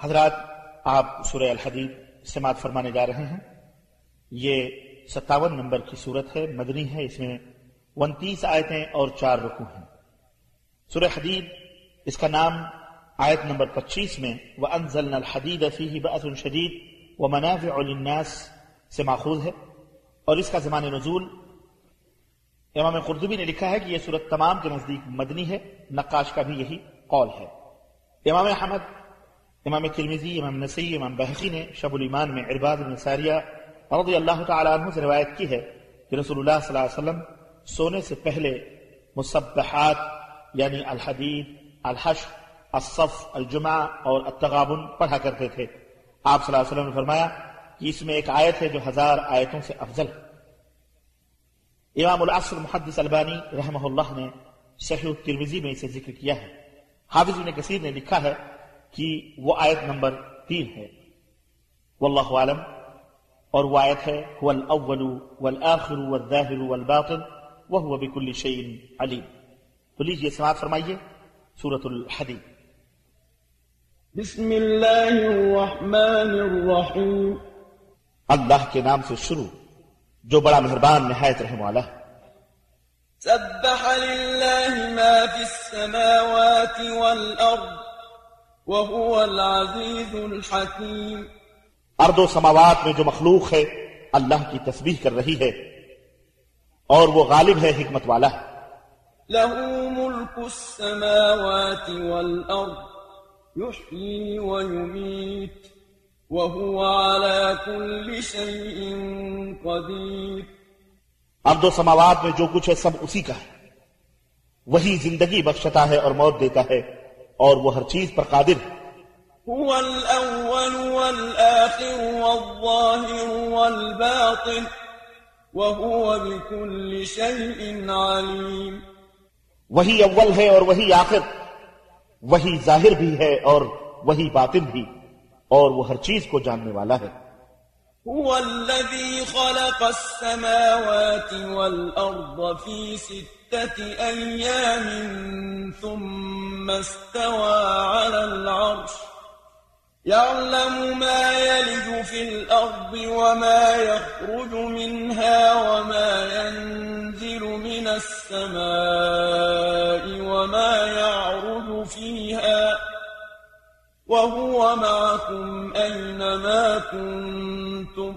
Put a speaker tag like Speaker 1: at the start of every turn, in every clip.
Speaker 1: حضرات آپ سورہ الحدیب سماعت فرمانے جا رہے ہیں یہ ستاون نمبر کی صورت ہے مدنی ہے اس میں انتیس آیتیں اور چار رکو ہیں سورہ حدیب اس کا نام آیت نمبر پچیس میں وَأَنزَلْنَا الْحَدِيدَ فِيهِ بَأَثٌ شَدِيدٌ وَمَنَافِعُ لِلنَّاسِ سے ماخوذ ہے اور اس کا زمان نزول امام قردبی نے لکھا ہے کہ یہ صورت تمام کے نزدیک مدنی ہے نقاش کا بھی یہی قول ہے امام احمد امام ترمیزی امام نسی امام بحقی نے شب الایمان میں بن ساریہ رضی اللہ عنہ سے روایت کی ہے کہ رسول اللہ صلی اللہ علیہ وسلم سونے سے پہلے مصبحات یعنی الحدید الحش الجمعہ اور التغابن پڑھا کرتے تھے آپ صلی اللہ علیہ وسلم نے فرمایا کہ اس میں ایک آیت ہے جو ہزار آیتوں سے افضل ہے امام العصر محدث البانی رحمہ اللہ نے صحیح ترمیزی میں اسے ذکر کیا ہے حافظ بن نے لکھا ہے کی وہ آیت نمبر تین ہے واللہ عالم اور وہ آیت ہے هو الاول والآخر والظاہر والباطن وهو بكل شيء عليم تو لیجئے سماعت فرمائیے سورة الحديد
Speaker 2: بسم الله الرحمن الرحيم
Speaker 1: الله کے نام سے شروع جو بڑا مہربان نہایت رحم والا
Speaker 2: سبح لله ما في السماوات والأرض وهو العزيز الحكيم
Speaker 1: ارض و سماوات میں جو مخلوق ہے اللہ کی تسبیح کر رہی ہے اور وہ غالب ہے حکمت والا ہے
Speaker 2: له ملك السماوات والارض يحيي ويميت وهو على كل شيء قدير
Speaker 1: ارض و سماوات میں جو کچھ ہے سب اسی کا ہے وہی زندگی بخشتا ہے اور موت دیتا ہے اور وہ ہر چیز پر قادر ہے
Speaker 2: هو الأول والآخر والظاهر والباطن وهو بكل شيء عليم
Speaker 1: وہی اول ہے اور وہی آخر وہی ظاہر بھی ہے اور وہی باطن بھی اور وہ ہر چیز کو جاننے
Speaker 2: والا ہے هو الذي خلق السماوات والأرض في ست ستة أيام ثم استوى على العرش يعلم ما يلج في الأرض وما يخرج منها وما ينزل من السماء وما يعرج فيها وهو معكم أينما كنتم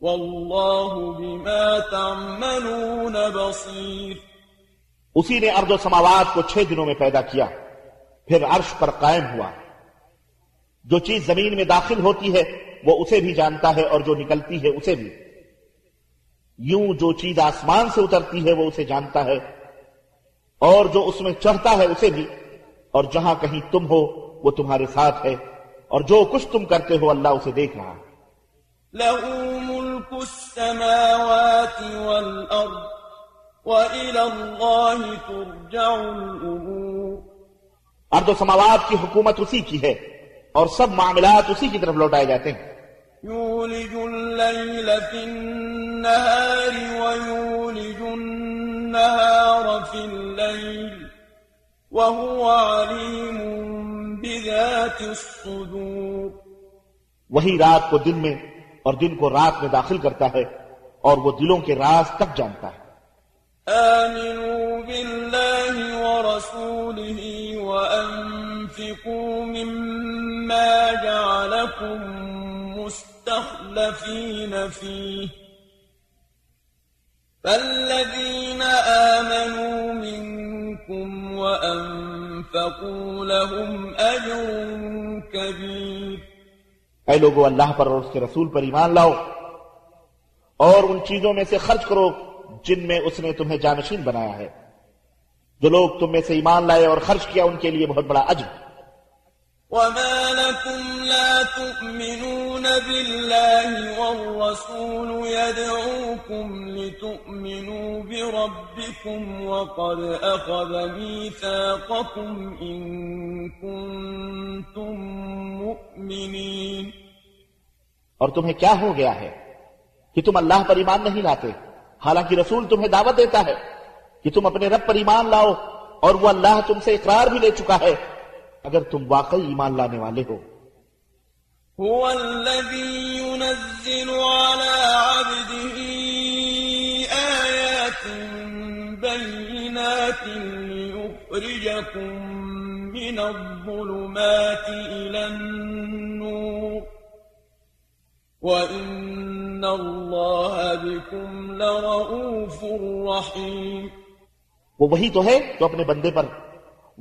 Speaker 2: والله بما تعملون بصير
Speaker 1: اسی نے ارض و سماوات کو چھ دنوں میں پیدا کیا پھر عرش پر قائم ہوا جو چیز زمین میں داخل ہوتی ہے وہ اسے بھی جانتا ہے اور جو نکلتی ہے اسے بھی یوں جو چیز آسمان سے اترتی ہے وہ اسے جانتا ہے اور جو اس میں چڑھتا ہے اسے بھی اور جہاں کہیں تم ہو وہ تمہارے ساتھ ہے اور جو کچھ تم کرتے ہو اللہ اسے دیکھ رہا ہے
Speaker 2: لَهُ مُلْكُ السَّمَاوَاتِ وَالْأَرْضِ وَإِلَى اللَّهِ تُرْجَعُ الْأُمُورِ
Speaker 1: عرض و سماوات کی حکومت اسی کی ہے اور سب معاملات اسی کی طرف لوٹائے جاتے ہیں
Speaker 2: يولج الليل في النهار ويولج النهار في الليل وهو عليم بذات الصدور
Speaker 1: وہی رات کو دن میں اور دن کو رات میں داخل کرتا ہے اور وہ دلوں کے راز تک جانتا
Speaker 2: ہے آمنوا بالله ورسوله وأنفقوا مما جعلكم مستخلفين فيه فالذين آمنوا منكم وأنفقوا لهم أجر كبير
Speaker 1: اے لوگو اللہ پر اور اس کے رسول پر ایمان لاؤ اور ان چیزوں میں سے خرچ کرو جن میں اس نے تمہیں جانشین بنایا ہے جو لوگ تم میں سے ایمان لائے اور خرچ کیا ان کے لیے بہت بڑا عجب
Speaker 2: وما لكم لا تؤمنون بالله والرسول يدعوكم لتؤمنوا بربكم وقد أخذ ميثاقكم إن كنتم مؤمنين اور
Speaker 1: تمہیں کیا ہو گیا ہے کہ تم اللہ پر ایمان نہیں لاتے حالانکہ رسول تمہیں دعوت دیتا ہے کہ تم اپنے رب پر ایمان لاؤ اور وہ اللہ تم سے اقرار بھی لے چکا ہے اگر تم واقعی ایمان لانے والے ہو
Speaker 2: هو الذي ينزل على عبده آيات بينات ليخرجكم من الظلمات إلى النور وہ
Speaker 1: وہی تو ہے جو اپنے بندے پر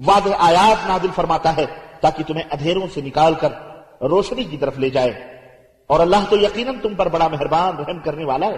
Speaker 1: واضح آیات نادل فرماتا ہے تاکہ تمہیں ادھیروں سے نکال کر روشنی کی طرف لے جائے اور اللہ تو یقیناً تم پر بڑا مہربان رحم کرنے والا ہے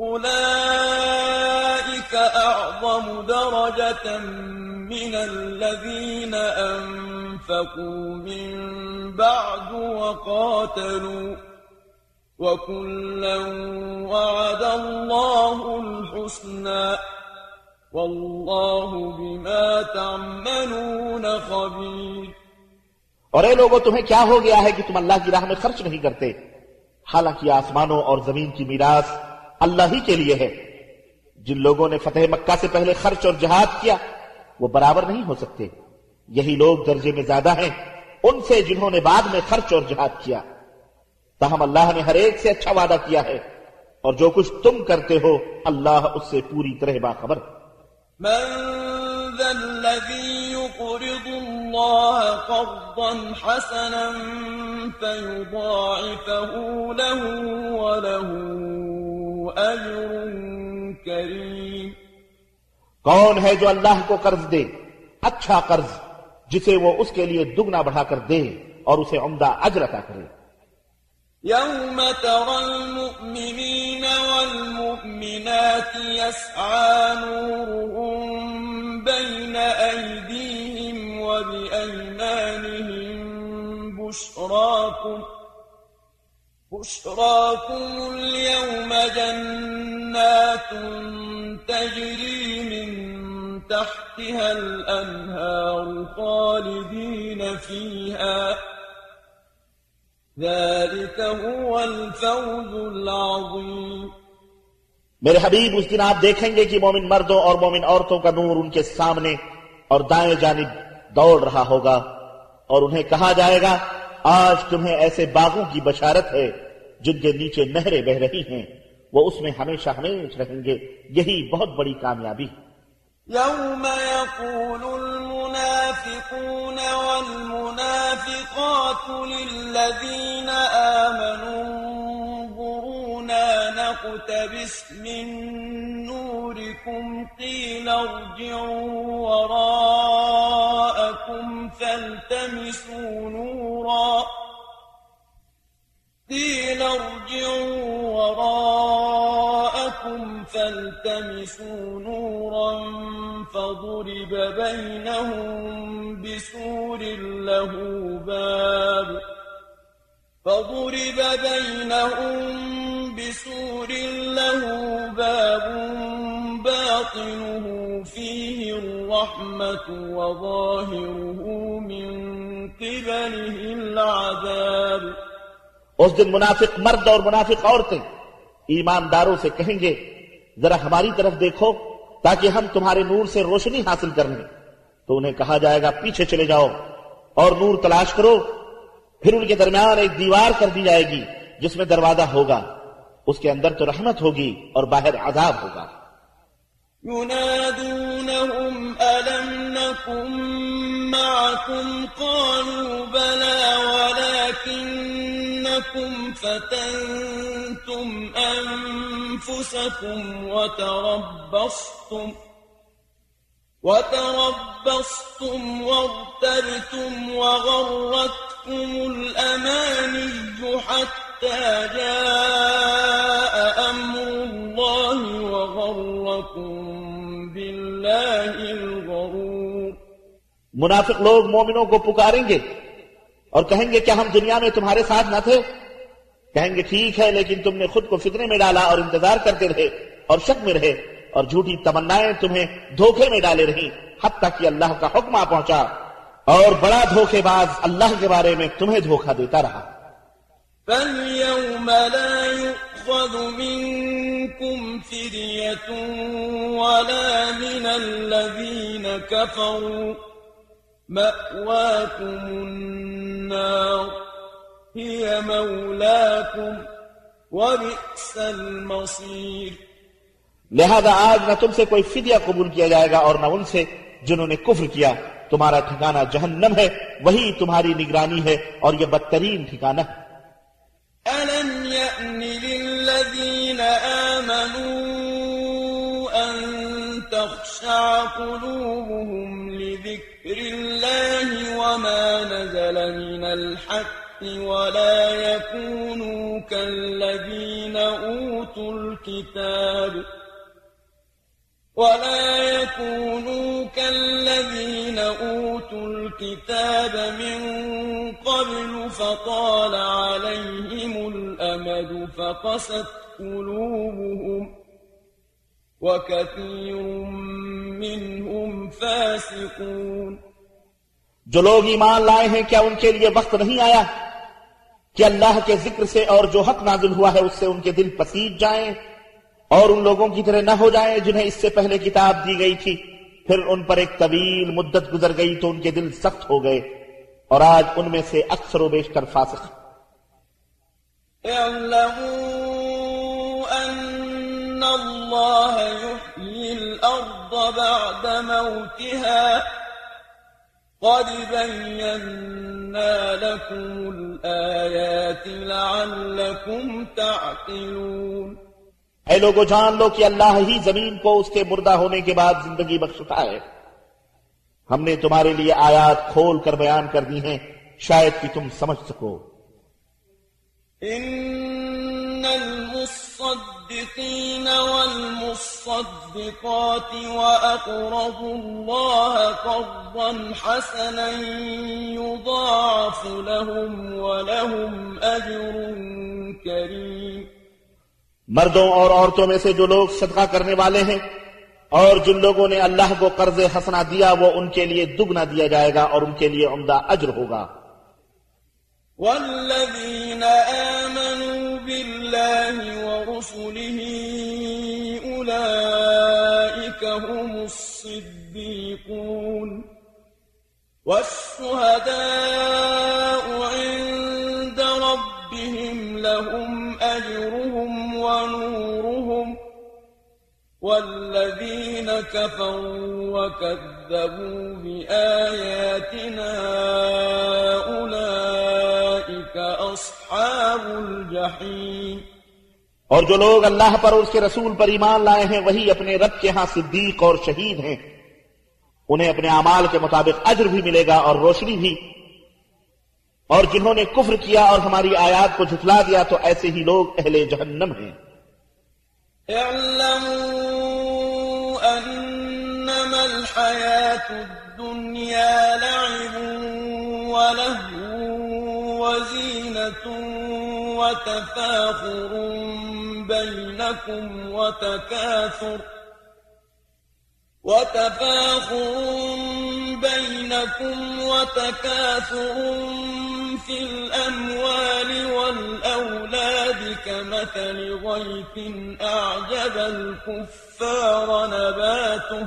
Speaker 2: أولئك أعظم درجة من من الذين أنفقوا بعد وقاتلوا وكلا وعد الله الحسنى والله بما تعملون خبير
Speaker 1: اور اے لوگو تمہیں کیا ہو گیا ہے کہ تم اللہ کی راہ میں خرچ نہیں کرتے حالانکہ آسمانوں اور زمین کی میراث اللہ ہی کے لیے ہے جن لوگوں نے فتح مکہ سے پہلے خرچ اور جہاد کیا وہ برابر نہیں ہو سکتے یہی لوگ درجے میں زیادہ ہیں ان سے جنہوں نے بعد میں خرچ اور جہاد کیا تاہم اللہ نے ہر ایک سے اچھا وعدہ کیا ہے اور جو کچھ تم کرتے ہو اللہ اس سے پوری طرح باخبر
Speaker 2: اجر کریم
Speaker 1: کون ہے جو اللہ کو قرض دے اچھا قرض جسے وہ اس کے لیے دگنا بڑھا کر دے اور اسے عمدہ اجر عطا کرے
Speaker 2: يوم ترى المؤمنين والمؤمنات يسعى نورهم بين أيديهم وبأيمانهم بشراكم بشراكم اليوم جنات تجري من تحتها الأنهار خالدين فيها ذلك هو الفوز العظيم میرے حبیب
Speaker 1: اس دن آپ دیکھیں گے کہ مومن مردوں اور مومن عورتوں کا نور ان کے سامنے اور دائیں جانب دوڑ رہا ہوگا اور انہیں کہا جائے گا آج تمہیں ایسے باغوں کی بشارت ہے جن کے نیچے نہریں بہ رہی ہیں وہ اس میں ہمیشہ ہمیشہ رہیں گے یہی بہت بڑی کامیابی
Speaker 2: یوم للذين آمنوا انظرونا نقتبس من نوركم قيل ارجعوا لو لكم فالتمسوا نورا قيل ارجعوا وراءكم فالتمسوا نورا فضرب بينهم بسور له باب فضرب بينهم بسور له باب باطنه الرحمة وظاهره من قبله العذاب اس
Speaker 1: دن منافق مرد اور منافق عورتیں ایمانداروں سے کہیں گے ذرا ہماری طرف دیکھو تاکہ ہم تمہارے نور سے روشنی حاصل کر لیں تو انہیں کہا جائے گا پیچھے چلے جاؤ اور نور تلاش کرو پھر ان کے درمیان ایک دیوار کر دی جائے گی جس میں دروازہ ہوگا اس کے اندر تو رحمت ہوگی اور باہر عذاب ہوگا
Speaker 2: ينادونهم ألم نكن معكم قالوا بلى ولكنكم فتنتم أنفسكم وتربصتم وتربصتم وارتبتم وغرتكم الأماني حتى جاءت
Speaker 1: منافق لوگ مومنوں کو پکاریں گے اور کہیں گے کیا ہم دنیا میں تمہارے ساتھ نہ تھے کہیں گے ٹھیک ہے لیکن تم نے خود کو فتنے میں ڈالا اور انتظار کرتے رہے اور شک میں رہے اور جھوٹی تمنائیں تمہیں دھوکے میں ڈالے رہی حد تک کہ اللہ کا حکم آ پہنچا اور بڑا دھوکے باز اللہ کے بارے میں تمہیں دھوکہ دیتا رہا
Speaker 2: فَالْيَوْمَ لَا منكم ولا من الذين كفروا مأواكم النار هي مولاكم وبئس المصير
Speaker 1: لہذا آج نہ تم سے کوئی فدیہ قبول کیا جائے گا اور نہ ان سے جنہوں نے کفر کیا تمہارا ٹھکانہ جہنم ہے وہی تمہاری نگرانی ہے اور یہ بدترین ٹھکانہ ہے
Speaker 2: قلوبهم لذكر الله وما نزل من الحق ولا يكونوا كالذين أوتوا الكتاب ولا يكونوا كالذين أوتوا الكتاب من قبل فطال عليهم الأمد فقست قلوبهم جو
Speaker 1: لوگ ایمان لائے ہیں کیا ان کے لیے وقت نہیں آیا کہ اللہ کے ذکر سے اور جو حق نازل ہوا ہے اس سے ان کے دل پسیج جائیں اور ان لوگوں کی طرح نہ ہو جائیں جنہیں اس سے پہلے کتاب دی گئی تھی پھر ان پر ایک طویل مدت گزر گئی تو ان کے دل سخت ہو گئے اور آج ان میں سے اکثر و بیشتر فاسق اعلمون
Speaker 2: الله يحيي الأرض بعد موتها قد بينا لكم الآيات لعلكم تعقلون
Speaker 1: اے لوگو جان لو کہ اللہ ہی زمین کو اس کے مردہ ہونے کے بعد زندگی بخشتا ہے ہم نے تمہارے لیے آیات کھول کر بیان کر دی ہیں شاید کہ تم سمجھ سکو ان
Speaker 2: الصديقين والمصدقات وأقرضوا الله قرضا حسنا يضاعف لهم ولهم أجر كريم مردوں
Speaker 1: اور عورتوں میں سے جو لوگ صدقہ کرنے والے ہیں اور جن لوگوں نے اللہ کو قرض حسنا دیا وہ ان کے لیے دگنا دیا جائے گا اور ان کے لیے عمدہ اجر
Speaker 2: ہوگا والذین آمنوا الله ورسله أولئك هم الصديقون والشهداء عند ربهم لهم أجرهم ونورهم والذين كفروا وكذبوا بآياتنا أولئك
Speaker 1: اور جو لوگ اللہ پر اور اس کے رسول پر ایمان لائے ہیں وہی اپنے رب کے ہاں صدیق اور شہید ہیں انہیں اپنے اعمال کے مطابق اجر بھی ملے گا اور روشنی بھی اور جنہوں نے کفر کیا اور ہماری آیات کو جھٹلا دیا تو ایسے ہی لوگ اہل جہنم ہیں
Speaker 2: اعلموا انما الحیات الدنیا لعب وَتَفَاخُرٌ بَيْنَكُمْ وَتَكَاثُرٌ وتفاخر بينكم وتكاثر في الأموال والأولاد كمثل غيث أعجب الكفار نباته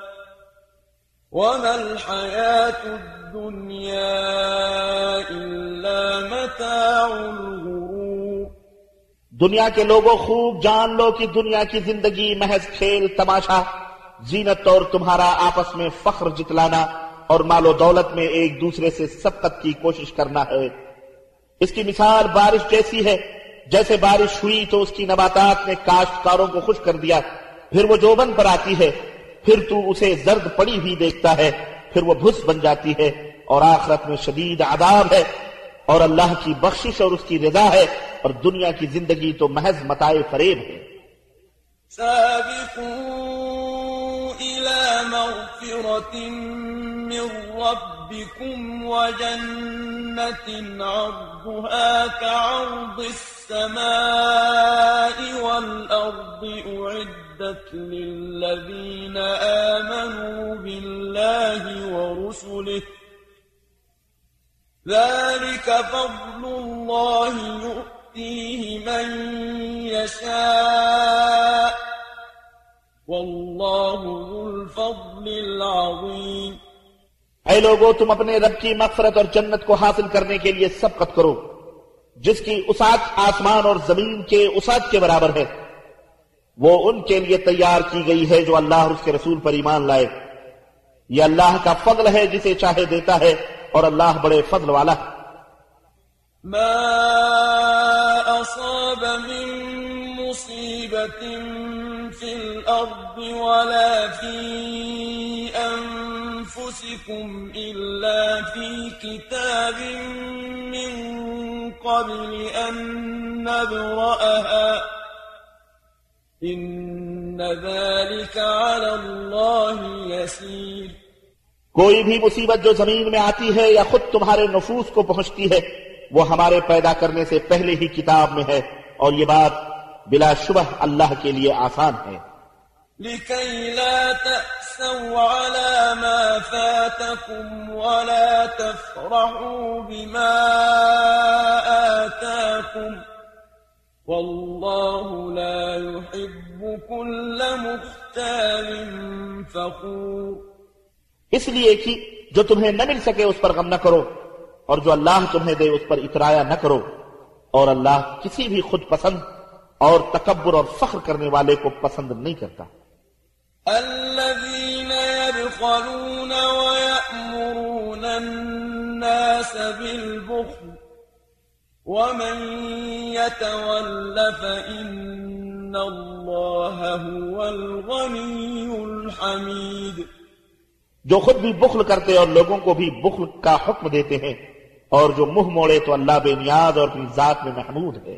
Speaker 2: وما الحياة الدنيا إلا متاع الغرور
Speaker 1: دنیا کے لوگوں خوب جان لو کہ دنیا کی زندگی محض کھیل تماشا زینت طور تمہارا آپس میں فخر جتلانا اور مال و دولت میں ایک دوسرے سے سبقت کی کوشش کرنا ہے اس کی مثال بارش جیسی ہے جیسے بارش ہوئی تو اس کی نباتات نے کاشتکاروں کو خوش کر دیا پھر وہ جوبن پر آتی ہے پھر تو اسے زرد پڑی ہوئی دیکھتا ہے پھر وہ بھس بن جاتی ہے اور آخرت میں شدید عذاب ہے اور اللہ کی بخشش اور اس کی رضا ہے اور دنیا کی زندگی تو محض متاع فریب ہے سابقوا
Speaker 2: الى مغفرة من ربكم وجنة عرضها كعرض السماء و الأرض أعدت للذين آمنوا بالله ورسله ذلك فضل الله يؤتيه من يشاء والله ذو الفضل العظيم اے
Speaker 1: لوگو تم اپنے رب کی مغفرت اور جنت کو حاصل کرنے کے لیے سبقت کرو جس کی اسات آسمان اور زمین کے اسات کے برابر ہے وہ ان کے لیے تیار کی گئی ہے جو اللہ اور اس کے رسول پر ایمان لائے یہ اللہ کا فضل ہے جسے چاہے دیتا ہے اور اللہ بڑے فضل والا ہے
Speaker 2: ما اصاب من مصیبت فی الارض ولا فی انفسکم الا فی کتاب من قبل ان نبرأها ان ذلك على الله يسير
Speaker 1: کوئی بھی مصیبت جو زمین میں آتی ہے یا خود تمہارے نفوس کو پہنچتی ہے وہ ہمارے پیدا کرنے سے پہلے ہی کتاب میں ہے اور یہ بات بلا شبہ اللہ کے لیے آسان ہے
Speaker 2: لِكَيْ لَا تَأْسَوْ عَلَى مَا فَاتَكُمْ وَلَا تَفْرَحُوا بِمَا آتَاكُمْ وَاللَّهُ لَا يُحِبُّ كُلَّ مُخْتَالٍ فَقُورٍ
Speaker 1: اس لیے کہ جو تمہیں نہ مل سکے اس پر غم نہ کرو اور جو اللہ تمہیں دے اس پر اترایا نہ کرو اور اللہ کسی بھی خود پسند اور تکبر اور فخر کرنے
Speaker 2: والے کو پسند نہیں کرتا الذين يبخلون ويأمرون الناس بالبخل الحميد
Speaker 1: جو خود بھی بخل کرتے اور لوگوں کو بھی بخل کا حکم دیتے ہیں اور جو منہ موڑے تو اللہ بے نیاز اور اپنی ذات میں محمود ہے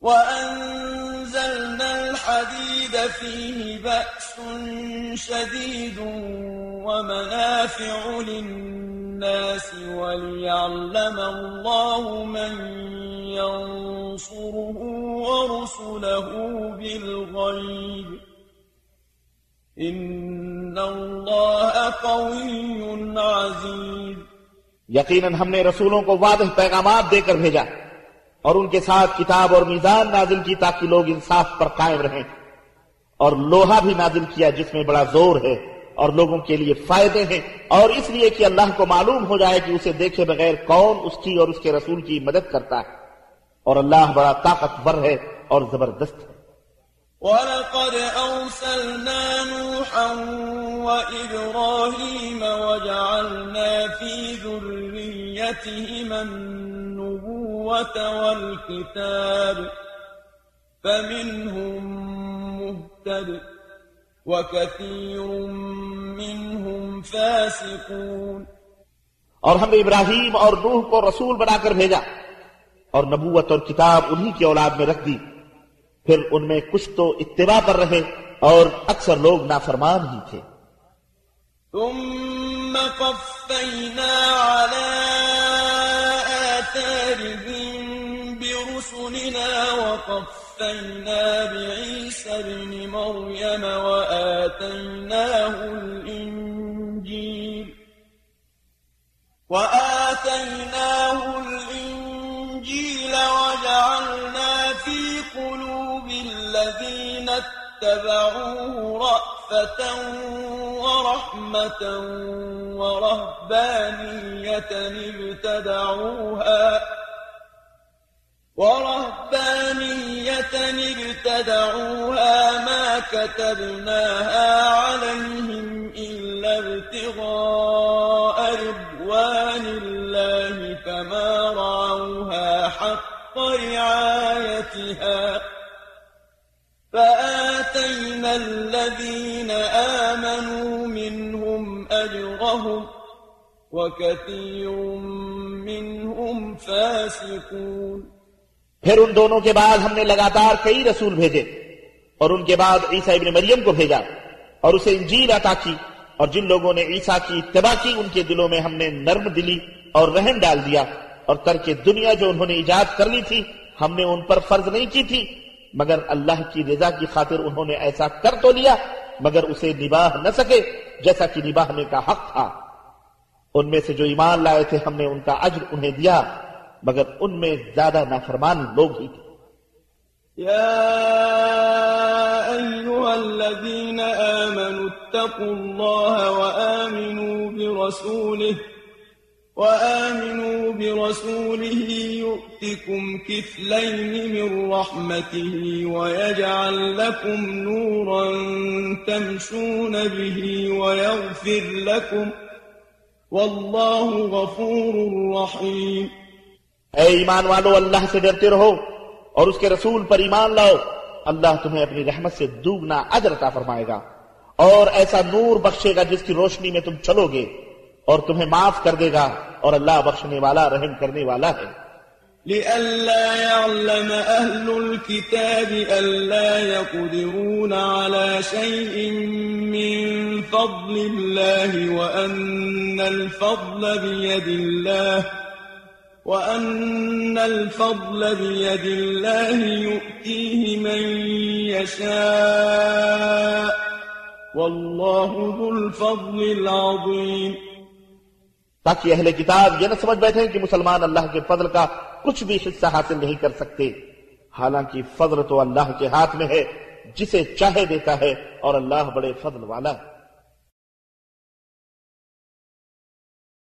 Speaker 2: وأنزلنا الحديد فيه بأس شديد ومنافع للناس وليعلم الله من ينصره ورسله بالغيب إن الله قوي عزيز
Speaker 1: يقينا هم نے رسولوں کو واضح پیغامات دے کر بھیجا اور ان کے ساتھ کتاب اور میزان نازل کی تاکہ لوگ انصاف پر قائم رہیں اور لوہا بھی نازل کیا جس میں بڑا زور ہے اور لوگوں کے لیے فائدے ہیں اور اس لیے کہ اللہ کو معلوم ہو جائے کہ اسے دیکھے بغیر کون اس کی اور اس کے رسول کی مدد کرتا ہے اور اللہ بڑا طاقتور ہے اور زبردست ہے
Speaker 2: ولقد أرسلنا نوحا وإبراهيم وجعلنا في ذريتهما النبوة والكتاب فمنهم مهتد وكثير منهم فاسقون
Speaker 1: اور ہم نے ابراہیم اور نوح کو رسول بنا کر بھیجا اور نبوت اور کتاب انہی کی اولاد میں رکھ دی
Speaker 2: پھر ان میں کچھ تو اتباع
Speaker 1: پر رہے اور اکثر لوگ
Speaker 2: نافرمان ہی تھے ثم قفينا على آثارهم برسلنا وقفينا بعيسى ابن مريم وآتيناه الإنجيل وآتيناه الإنجيل وجعلنا في قلوب الذين اتبعوه رأفة ورحمة ورهبانية ابتدعوها ورهبانية ابتدعوها ما كتبناها عليهم إلا ابتغاء رضوان الله فما رعوها حق رعايتها فآتينا الذين آمنوا منهم منهم أجرهم وكثير فاسقون پھر
Speaker 1: ان دونوں کے بعد ہم نے لگاتار کئی رسول بھیجے اور ان کے بعد عیسیٰ ابن مریم کو بھیجا اور اسے انجیل عطا کی اور جن لوگوں نے عیسیٰ کی اتباع کی ان کے دلوں میں ہم نے نرم دلی اور رہن ڈال دیا اور ترک دنیا جو انہوں نے ایجاد کر لی تھی ہم نے ان پر فرض نہیں کی تھی مگر اللہ کی رضا کی خاطر انہوں نے ایسا کر تو لیا مگر اسے نباہ نہ سکے جیسا کہ نباہنے کا حق تھا ان میں سے جو ایمان لائے تھے ہم نے ان کا عجر انہیں دیا مگر ان میں زیادہ نافرمان لوگ ہی تھے
Speaker 2: آمنوا اتقوا برسوله وآمنوا برسوله يُؤْتِكُمْ كِفْلَيْنِ مِنْ رَحْمَتِهِ وَيَجْعَلْ لَكُمْ نُورًا تَمْشُونَ بِهِ وَيَغْفِرْ لَكُمْ وَاللَّهُ غَفُورٌ رَحِيمٌ اے
Speaker 1: ایمان والو اللہ سے ڈرتے رہو اور اس کے رسول پر ایمان لاؤ اللہ تمہیں اپنی رحمت سے دوگنا عجر عطا فرمائے گا اور ایسا نور بخشے گا جس کی روشنی میں تم چلو گے اور تمہیں معاف کر دے گا اور اللہ بخشنے والا رحم کرنے والا ہے
Speaker 2: لئلا يعلم أهل الكتاب ألا يقدرون على شيء من فضل الله وأن الفضل بيد الله وأن الفضل بيد الله يؤتيه من يشاء والله ذو الفضل العظيم
Speaker 1: تاکہ اہل کتاب یہ نہ سمجھ بیٹھے کہ مسلمان اللہ کے فضل کا کچھ بھی حصہ حاصل نہیں کر سکتے حالانکہ فضل تو اللہ کے ہاتھ میں ہے جسے چاہے دیتا ہے اور اللہ بڑے فضل والا ہے